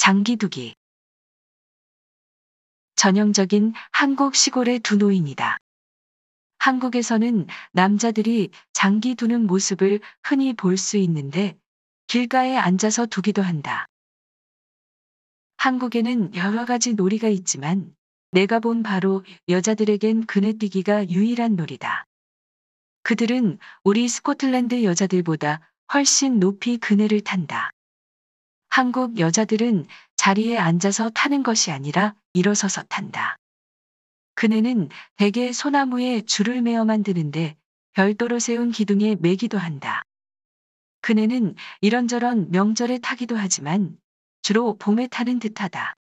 장기두기. 전형적인 한국 시골의 두 노인이다. 한국에서는 남자들이 장기 두는 모습을 흔히 볼 수 있는데 길가에 앉아서 두기도 한다. 한국에는 여러 가지 놀이가 있지만 내가 본 바로 여자들에겐 그네뛰기가 유일한 놀이다. 그들은 우리 스코틀랜드 여자들보다 훨씬 높이 그네를 탄다. 한국 여자들은 자리에 앉아서 타는 것이 아니라 일어서서 탄다. 그네는 대개 소나무에 줄을 매어 만드는데 별도로 세운 기둥에 매기도 한다. 그네는 이런저런 명절에 타기도 하지만 주로 봄에 타는 듯하다.